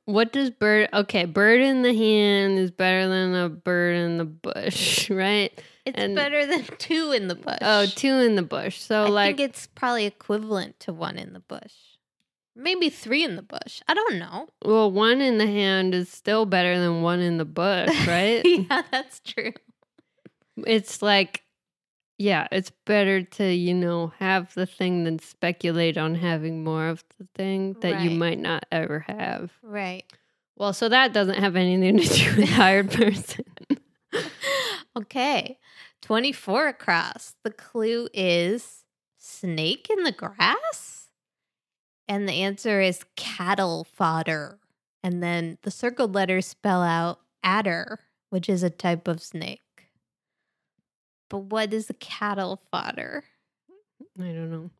What does bird? Okay, bird in the hand is better than a bird in the bush, right? It's And- better than two in the bush. Oh, two in the bush. So I like, think it's probably equivalent to one in the bush. Maybe three in the bush. I don't know. well, one in the hand is still better than one in the bush, right? yeah, that's true. it's like yeah it's better to you know have the thing than speculate on having more of the thing that you Right. might not ever have Right. well so that doesn't have anything to do with hired person Okay. 24 across. The clue is snake in the grass? And the answer is cattle fodder. And then the circled letters spell out adder, which is a type of snake. But what is a cattle fodder? i don't know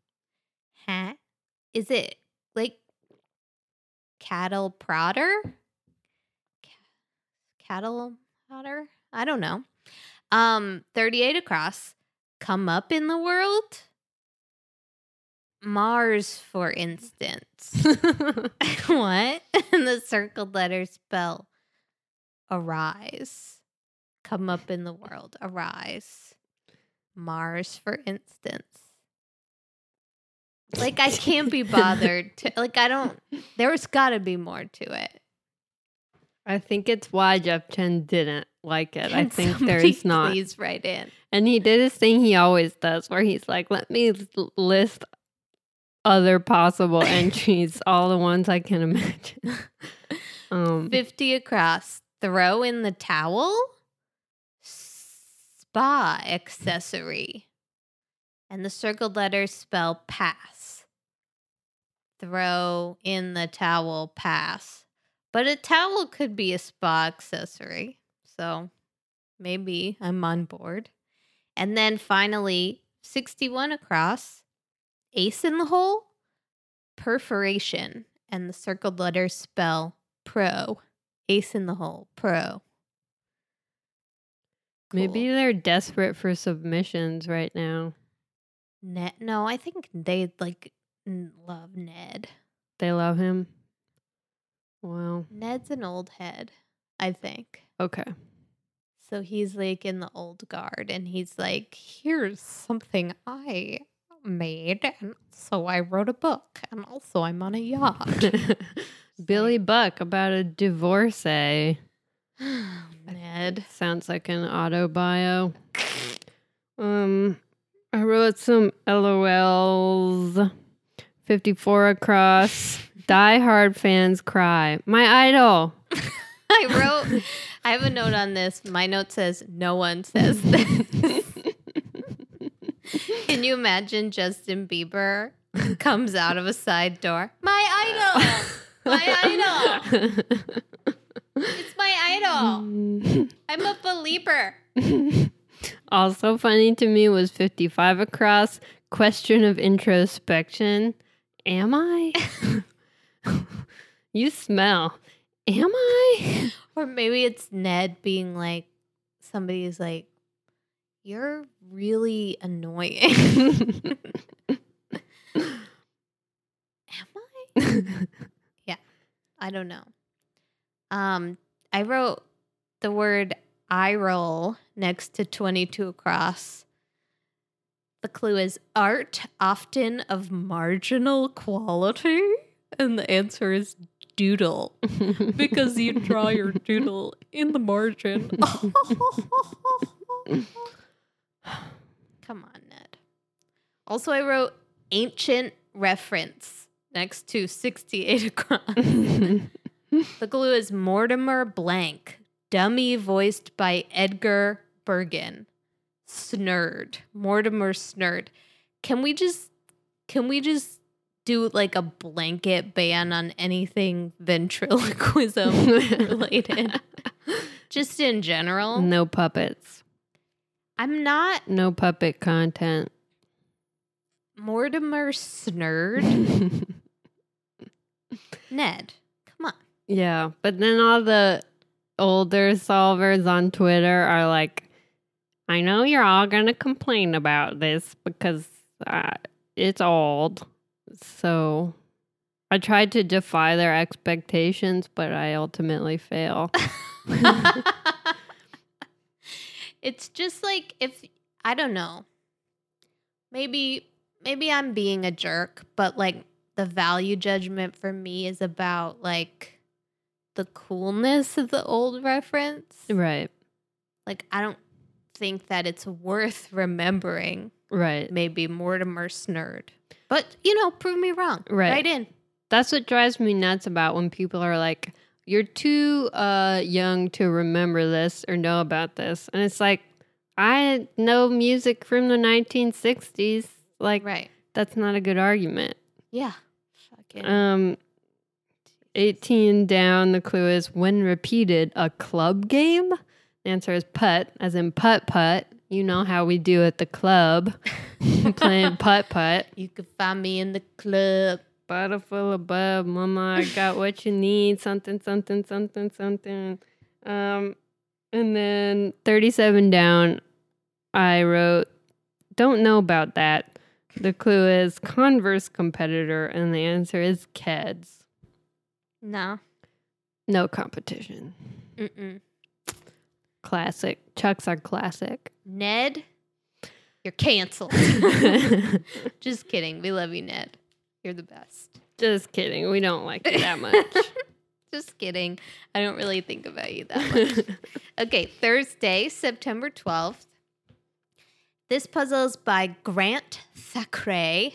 Huh? Is it like cattle prodder? Ca- Cattle prodder? I don't know. Um, 38 across. Come up in the world? Mars, for instance. what? and the circled letters spell arise. Come up in the world. Arise. Mars, for instance. Like I can't be bothered to like I don't there's gotta be more to it. i think it's why jeff chen didn't like it i think there's not please write in. and he did his thing he always does where he's like let me list other possible entries all the ones i can imagine um 50 across. Throw in the towel. Spa accessory. And the circled letters spell pass. Throw in the towel, pass. But a towel could be a spa accessory. So maybe I'm on board. And then finally, 61 across. Ace in the hole. Perforation. And the circled letters spell pro. Ace in the hole, pro. Maybe they're desperate for submissions right now. Ned. No, I think they like love Ned. They love him. Wow. Ned's an old head, I think. Okay. So he's like in the old guard and he's like, here's something I made. And so I wrote a book. And also I'm on a yacht. Billy Buck about a divorcee. Ned. Sounds like an auto bio. Um, I wrote some LOLs. 54 across. Die Hard fans cry. My idol. I wrote, I have a note on this. My note says, no one says this. Can you imagine Justin Bieber comes out of a side door? My idol! My idol! It's my idol! I'm a believer. also funny to me was 55 across. Question of introspection. Am I? you smell. Am I? Or maybe it's Ned being like, somebody's like, you're really annoying. Am I? Yeah. I don't know. Um, I wrote the word eye roll next to 22 across. The clue is art often of marginal quality? And the answer is doodle because you draw your doodle in the margin. Come on, Ned. Also, I wrote ancient reference next to 68 across. the clue is Mortimer Blank, dummy voiced by Edgar Bergen. Snerd. Mortimer Snerd. Can we just can we just do like a blanket ban on anything ventriloquism related? just in general. no puppets. I'm not No puppet content. Mortimer Snerd. Ned. Yeah, but then all the older solvers on Twitter are like, I know you're all going to complain about this because uh, it's old. So I tried to defy their expectations, but I ultimately fail. it's just like if I don't know. Maybe maybe I'm being a jerk, but like the value judgment for me is about like the coolness of the old reference. right, Like I don't think that it's worth remembering right. maybe Mortimer Snerd. But you know, prove me wrong. Right. Right in. That's what drives me nuts about when people are like, "You're too uh, young to remember this or know about this," and it's like, I know music from the 1960s. Like, Right. that's not a good argument. Yeah. Fucking Um, 18 down. The clue is when repeated, a club game. The answer is putt, as in putt putt. You know how we do at the club, playing putt putt. you could find me in the club. Bottle full of bub, mama. I got what you need. Something, something, something, something. Um, and then 37 down, I wrote, don't know about that. The clue is Converse competitor, and the answer is Keds. No. No competition. Mm-mm. Classic. Chucks are classic. Ned, you're canceled. Just kidding. We love you, Ned. You're the best. Just kidding. We don't like you that much. Just kidding. I don't really think about you that much. okay, Thursday, September 12th. This puzzle is by Grant Thackray.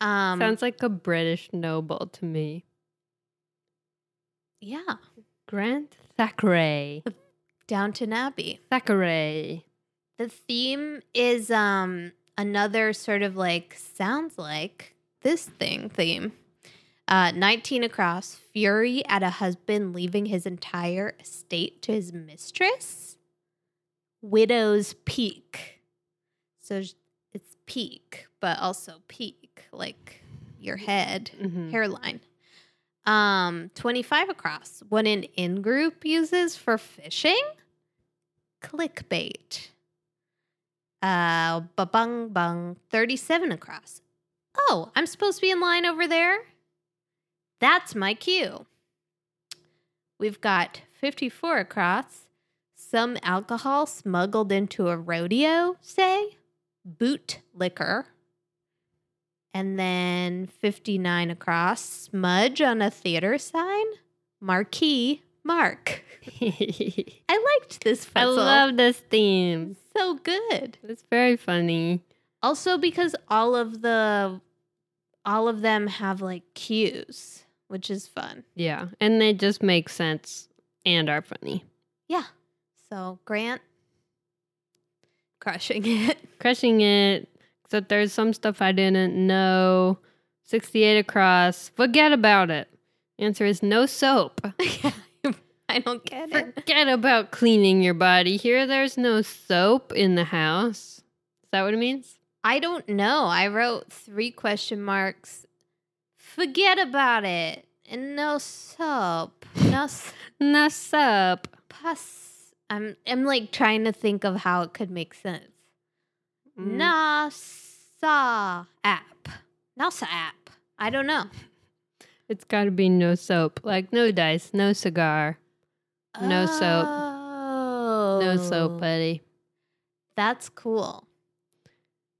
Um, Sounds like a British noble to me. Yeah, Grant Thackray. Downton Abbey. Thackray. The theme is um another sort of like sounds like this thing theme. Uh, 19 across, fury at a husband leaving his entire estate to his mistress. Widow's peak. So it's peak, but also peak, like your head, Mhm. hairline. Um, 25 across, what an in group uses for fishing. Clickbait. Uh, ba-bung bung, 37 across. Oh, I'm supposed to be in line over there? That's my cue. We've got 54 across. Some alcohol smuggled into a rodeo, say. Boot liquor. And then 59 across. Smudge on a theater sign. Marquee Mark. I liked this puzzle. I love this theme. so good. It's very funny. Also because all of the all of them have like cues, which is fun. Yeah. And they just make sense and are funny. Yeah. So Grant crushing it. Crushing it. Except there's some stuff I didn't know. 68 across. Forget about it. Answer is no soap. I don't get it. Forget about cleaning your body. Here, there's no soap in the house. Is that what it means? I don't know. I wrote three question marks. Forget about it. And no soap. No No soap. pus. I'm I'm like trying to think of how it could make sense. Mm. NASA app. NASA app. I don't know. It's got to be no soap. Like no dice, no cigar, No soap. Oh. no soap, buddy. That's cool.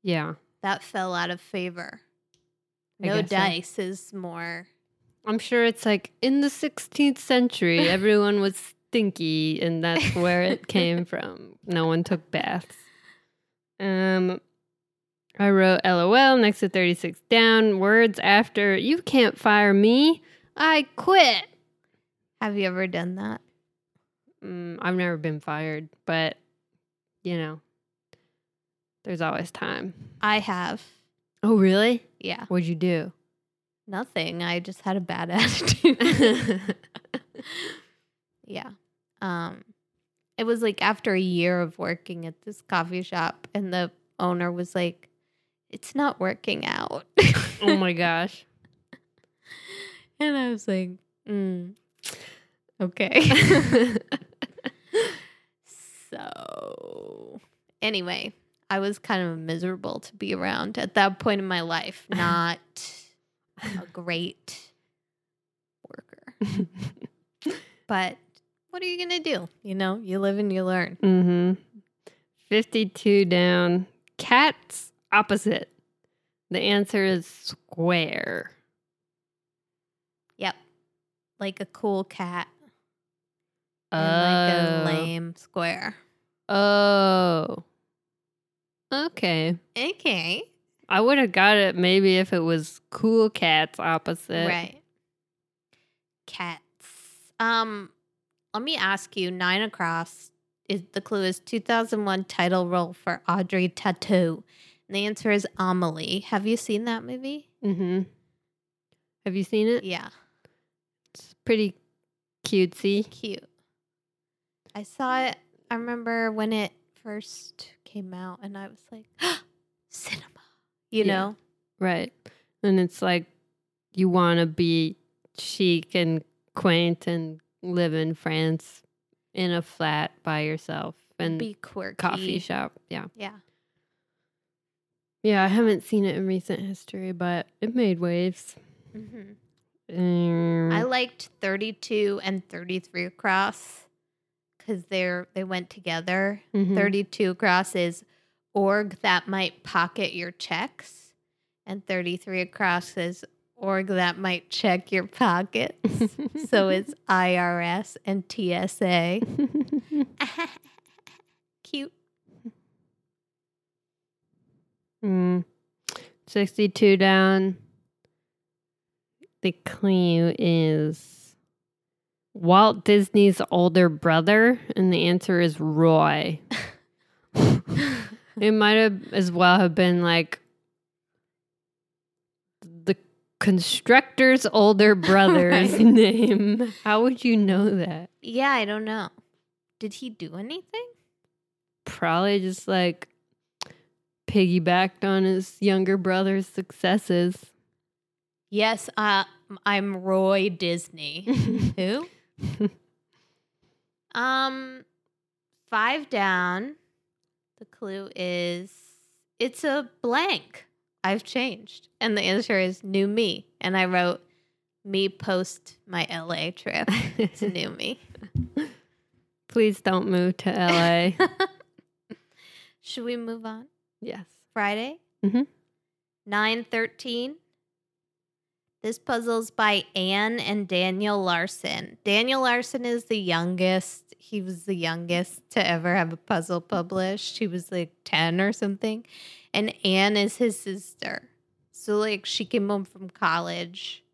Yeah. That fell out of favor. I No guess so. dice is more. I'm sure it's like in the 16th century, everyone was stinky, and that's where it came from. No one took baths. Um, I wrote LOL next to 36 down. Words after, you can't fire me. I quit. Have you ever done that? Mm, I've never been fired, but you know, there's always time. I have. Oh, really? Yeah. What'd you do? Nothing. I just had a bad attitude. yeah. Um it was like after a year of working at this coffee shop and the owner was like it's not working out. oh my gosh. and I was like, mm, okay. so anyway, I was kind of miserable to be around at that point in my life. Not a great worker. But what are you going to do? You know, you live and you learn. mm-hmm. 52 down. Cats opposite. The answer is square. Yep. Like a cool cat and like a Oh. lame square. Oh. Okay. Okay. I would have got it maybe if it was cool cats opposite. Right. Cats. Um, let me ask you, nine across is the clue is 2001 title role for Audrey Tautou. And the answer is Amelie. Have you seen that movie? Mm-hmm. Have you seen it? Yeah. It's pretty cutesy. Cute. I saw it. I remember when it first came out and I was like, cinema. You Yeah. know? Right. And it's like you want to be chic and quaint and live in France in a flat by yourself and Be quirky. coffee shop. Yeah. Yeah. Yeah, I haven't seen it in recent history, but it made waves. hmm Mm, I liked 32 and 33 across because they're they went together. mhm. 32 across is org that might pocket your checks, and 33 across is org that might check your pockets. so it's IRS and TSA. Cute. Mm. 62 down. The clue is Walt Disney's older brother, and the answer is Roy. it might have as well have been like the constructor's older brother's Right. name. How would you know that? Yeah, I don't know. Did he do anything? Probably just like piggybacked on his younger brother's successes. Yes, uh, I'm Roy Disney. Who? Um, five down. The clue is it's a blank. I've changed, and the answer is new me. And I wrote me post my LA trip to New Me. Please don't move to LA. Should we move on? yes. Friday? Mhm. 913. This puzzle's by Anne and Daniel Larson. Daniel Larson is the youngest. He was the youngest to ever have a puzzle published. He was like 10 or something. And Anne is his sister. So, like, she came home from college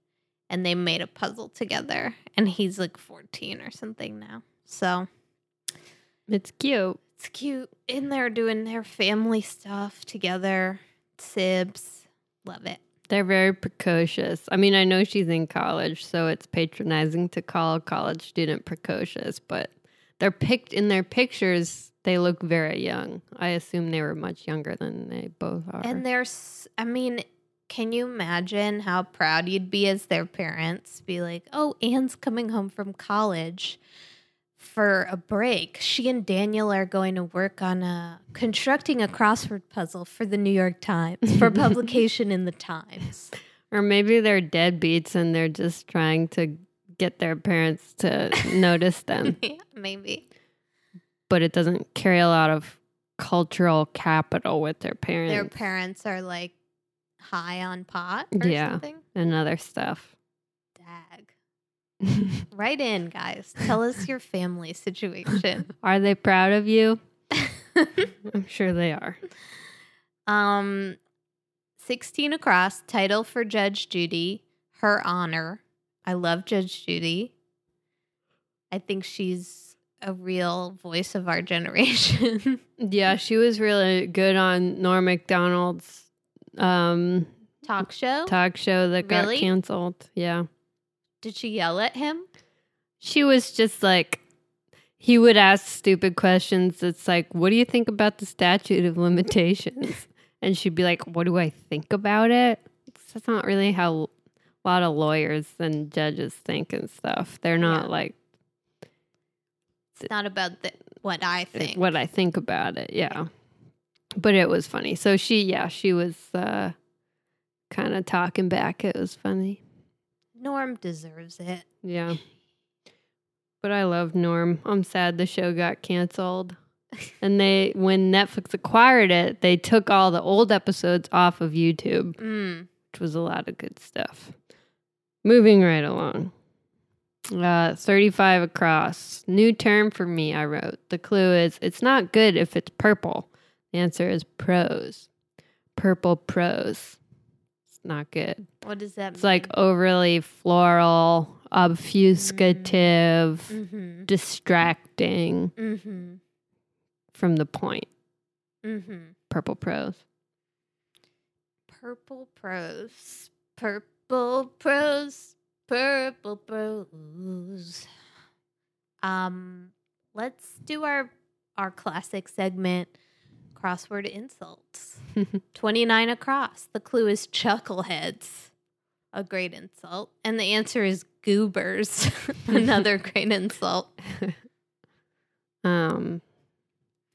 and they made a puzzle together. And he's like 14 or something now. So, It's cute. it's cute. In there doing their family stuff together. Sibs. Love it. They're very precocious. I mean, I know she's in college, so it's patronizing to call a college student precocious, but they're picked in their pictures. They look very young. I assume they were much younger than they both are. And there's, I mean, can you imagine how proud you'd be as their parents? Be like, oh, Anne's coming home from college for a break. She and Daniel are going to work on a constructing a crossword puzzle for the New York Times for publication in the Times. or maybe they're deadbeats and they're just trying to get their parents to notice them, yeah, maybe. But it doesn't carry a lot of cultural capital with their parents Their parents are like high on pot or Yeah. something. and other stuff. Dag. Write in, guys. Tell us your family situation. are they proud of you? I'm sure they are. Um, 16 across, title for Judge Judy, Her Honor. I love Judge Judy. I think she's a real voice of our generation. Yeah, she was really good on Norm Macdonald's um, Talk show. talk show that got canceled. Yeah. Did she yell at him? She was just like, he would ask stupid questions. It's like, what do you think about the statute of limitations? and she'd be like, what do I think about it? That's not really how a lot of lawyers and judges think and stuff. They're not Yeah. like It's not about the, what I think. what I think about it. Yeah. But it was funny. So she, yeah, she was uh, kind of talking back. It was funny. Norm deserves it. Yeah. But I love Norm. I'm sad the show got canceled. And they, when Netflix acquired it, they took all the old episodes off of YouTube, Mm. which was a lot of good stuff. Moving right along. Uh, 35 across. New term for me, I wrote. The clue is it's not good if it's purple. The answer is prose. Purple prose. It's not good. What does that It's like overly floral, obfuscative, Mm-hmm. distracting Mm-hmm. from the point. Mm-hmm. Purple prose. Purple prose. Purple prose. Purple prose. Um, let's do our our classic segment, crossword insults. 29 across. The clue is chuckleheads. A great insult. And the answer is goobers. Another great insult. Um,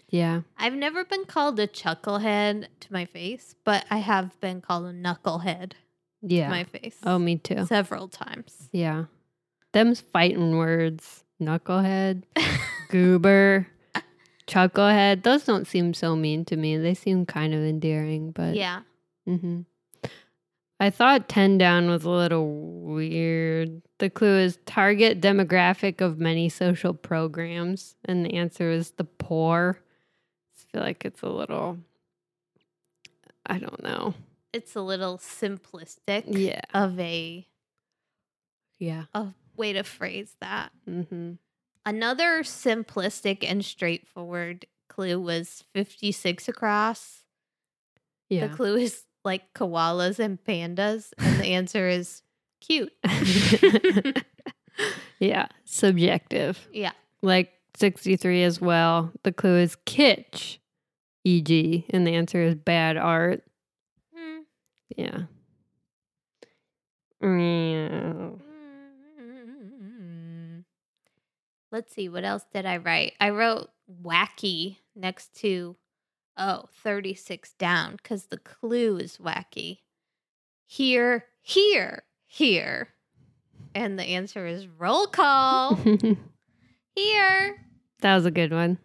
yeah. I've never been called a chucklehead to my face, but I have been called a knucklehead Yeah. my face. oh, me too. several times. Yeah. Them's fighting words. Knucklehead, goober, chucklehead. Those don't seem so mean to me. They seem kind of endearing, but yeah. Mm-hmm. I thought 10 down was a little weird. The clue is target demographic of many social programs, and the answer is the poor. I feel like it's a little, I don't know. It's a little simplistic Yeah. of a, Yeah. a way to phrase that. hmm Another simplistic and straightforward clue was 56 across. Yeah. The clue is like koalas and pandas, and the answer is cute. yeah. Subjective. yeah. Like 63 as well. The clue is kitsch, e.g., and the answer is bad art. Yeah. Mm. Let's see, what else did I write? I wrote wacky next to, oh, 36 down because the clue is wacky. Here, here, here. And the answer is roll call. Here. that was a good one.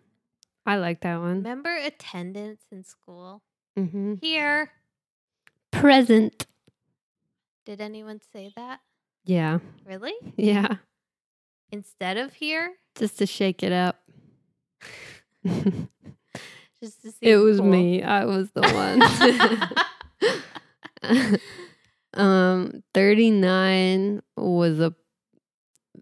I like that one. Remember attendance in school? hmm Here. Present. Did anyone say that? Yeah. Really? Yeah. Instead of here? Just to shake it up. Just to see it was pool. me. I was the one. um 39 was a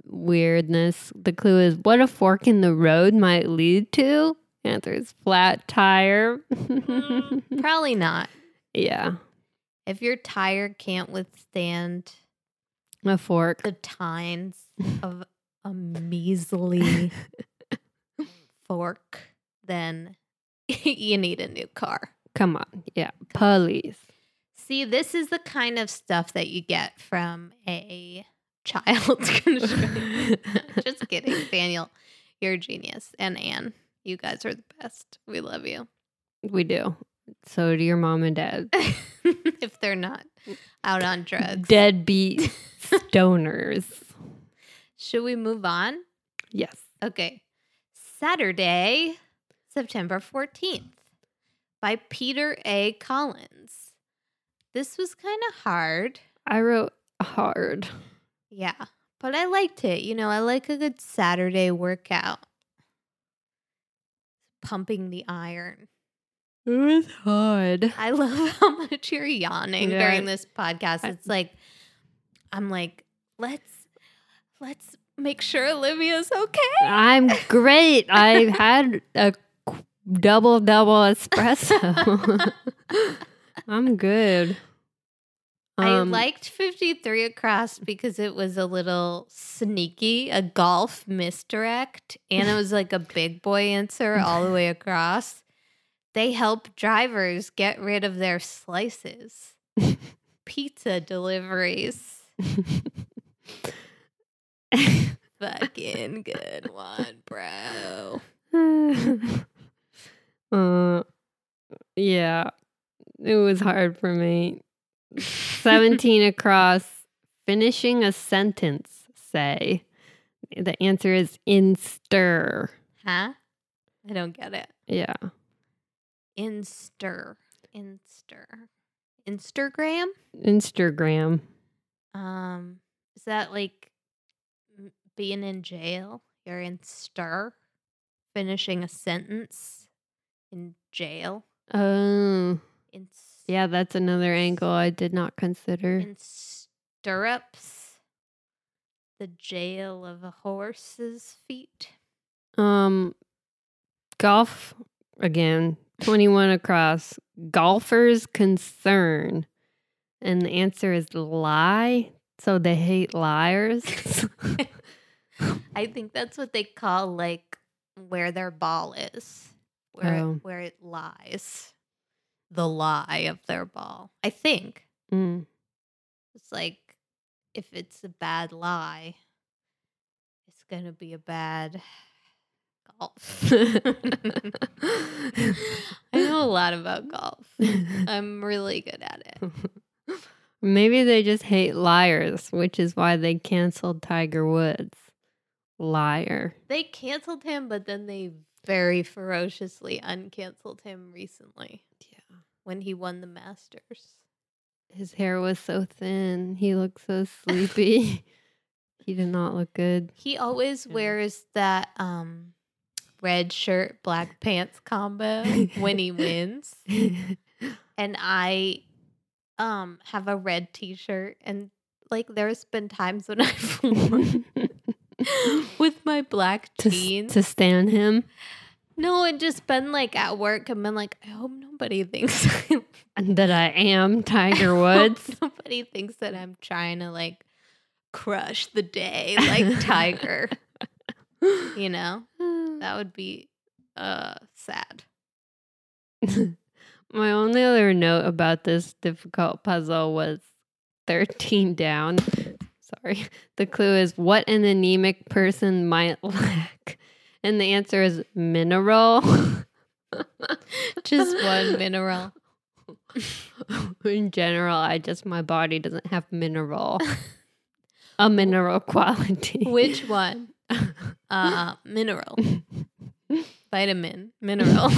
weirdness. The clue is what a fork in the road might lead to. Answer is flat tire. Mm, Probably not. yeah. If your tire can't withstand A fork. the tines of a measly fork, then you need a new car. Come on. Yeah. Police. See, this is the kind of stuff that you get from a child's construction. Just kidding, Daniel. You're a genius. And Anne, you guys are the best. We love you. we do. So do your mom and dad. if they're not out on drugs. Deadbeat stoners. Should we move on? Yes. Okay. Saturday, September 14th by Peter A. Collins. This was kind of hard. I wrote hard. Yeah, but I liked it. You know, I like a good Saturday workout. Pumping the iron. It was hard. I love how much you're yawning Yeah. during this podcast. I- It's like I'm like, let's let's make sure Olivia's okay. I'm great. I had a double double espresso. I'm good. I Um, liked 53 across because it was a little sneaky, a golf misdirect, and it was like a big boy answer all the way across. They help drivers get rid of their slices. Pizza deliveries. Fucking good one, bro. uh, yeah, it was hard for me. 17 across, finishing a sentence, say. The answer is in stir. Huh? I don't get it. Yeah. Instir. Instir. Instagram? Instagram. Um, is that like being in jail? You're in stir, finishing a sentence in jail. Oh, In yeah, that's another angle I did not consider. in stirrups. The jail of a horse's feet. Um, golf again. Twenty-one across. Golfers' concern, and the answer is lie. So they hate liars. I think that's what they call like where their ball is, where Oh. it, where it lies, the lie of their ball. I think. Mm. It's like if it's a bad lie, it's gonna be a bad golf. I know a lot about golf. I'm really good at it. Maybe they just hate liars, which is why they canceled Tiger Woods. Liar. They canceled him, but then they very ferociously uncanceled him recently Yeah. when he won the Masters. His hair was so thin. He looked so sleepy. he did not look good. He always Yeah. wears that um red shirt, black pants combo when he wins. and I um have a red t-shirt and like there's been times when I've worn with my black to, jeans. to stand him no, and just been like at work and been like, I hope nobody thinks that I am Tiger Woods. nobody thinks that I'm trying to like crush the day like Tiger. You know? That would be uh sad. My only other note about this difficult puzzle was 13 down. Sorry. The clue is what an anemic person might lack. And the answer is mineral. Just one mineral. In general, I just, my body doesn't have mineral. a mineral quality. Which one? Uh, mineral, vitamin, mineral.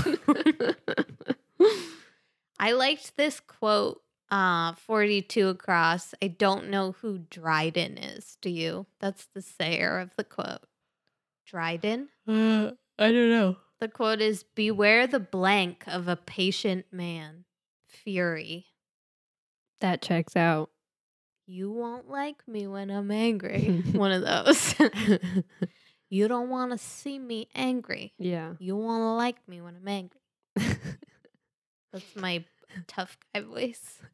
I liked this quote. Uh, 42 across. I don't know who Dryden is. Do you? That's the sayer of the quote. Dryden? Uh, I don't know. The quote is Beware the blank of a patient man. Fury. That checks out. You won't like me when I'm angry. One of those. you don't want to see me angry. yeah. You won't like me when I'm angry. That's my tough guy voice.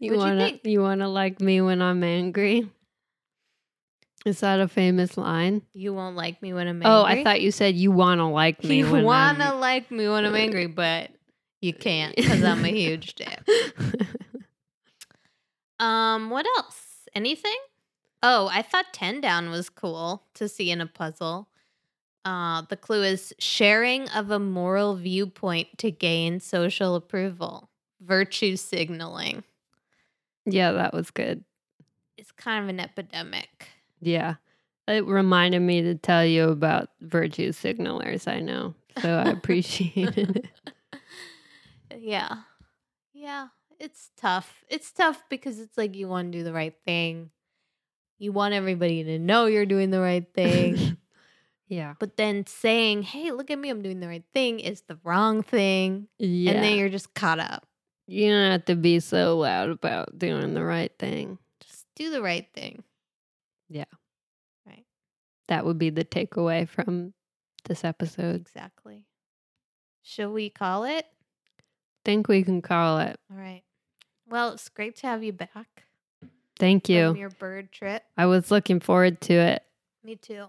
You wanna think? you wanna like me when I'm angry? Is that a famous line? You won't like me when I'm angry. Oh, I thought you said you wanna like me. you when want to like me when I'm angry, but you can't because I'm a huge dick. Um, what else? Anything? Oh, I thought 10 down was cool to see in a puzzle. Uh, the clue is sharing of a moral viewpoint to gain social approval. Virtue signaling. yeah, that was good. It's kind of an epidemic. Yeah. It reminded me to tell you about virtue signalers, I know. So I appreciated it. yeah. Yeah. It's tough. It's tough because it's like you want to do the right thing. You want everybody to know you're doing the right thing. yeah. but then saying, hey, look at me, I'm doing the right thing is the wrong thing. Yeah. And then you're just caught up. you don't have to be so loud about doing the right thing. Just do the right thing. Yeah. Right. That would be the takeaway from this episode. Exactly. Shall we call it? Think we can call it. All right. Well, it's great to have you back Thank you. your bird trip. I was looking forward to it. Me too.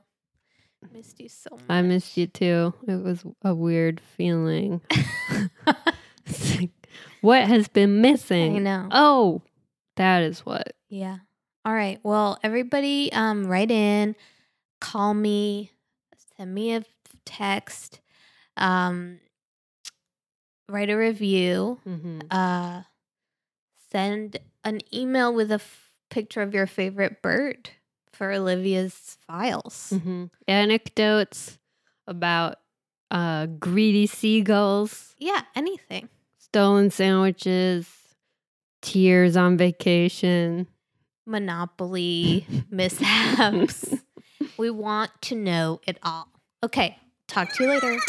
Missed you so much. I missed you too. It was a weird feeling. Like, what has been missing? I know. Oh, that is what. Yeah. All right. Well, everybody, um, write in, call me, send me a text, um, write a review, Mm-hmm. uh, send an email with a f- picture of your favorite bird for Olivia's files. Mm-hmm. Anecdotes about uh, greedy seagulls, Yeah, anything. stolen sandwiches, tears on vacation. Monopoly mishaps. we want to know it all. Okay. Talk to you later.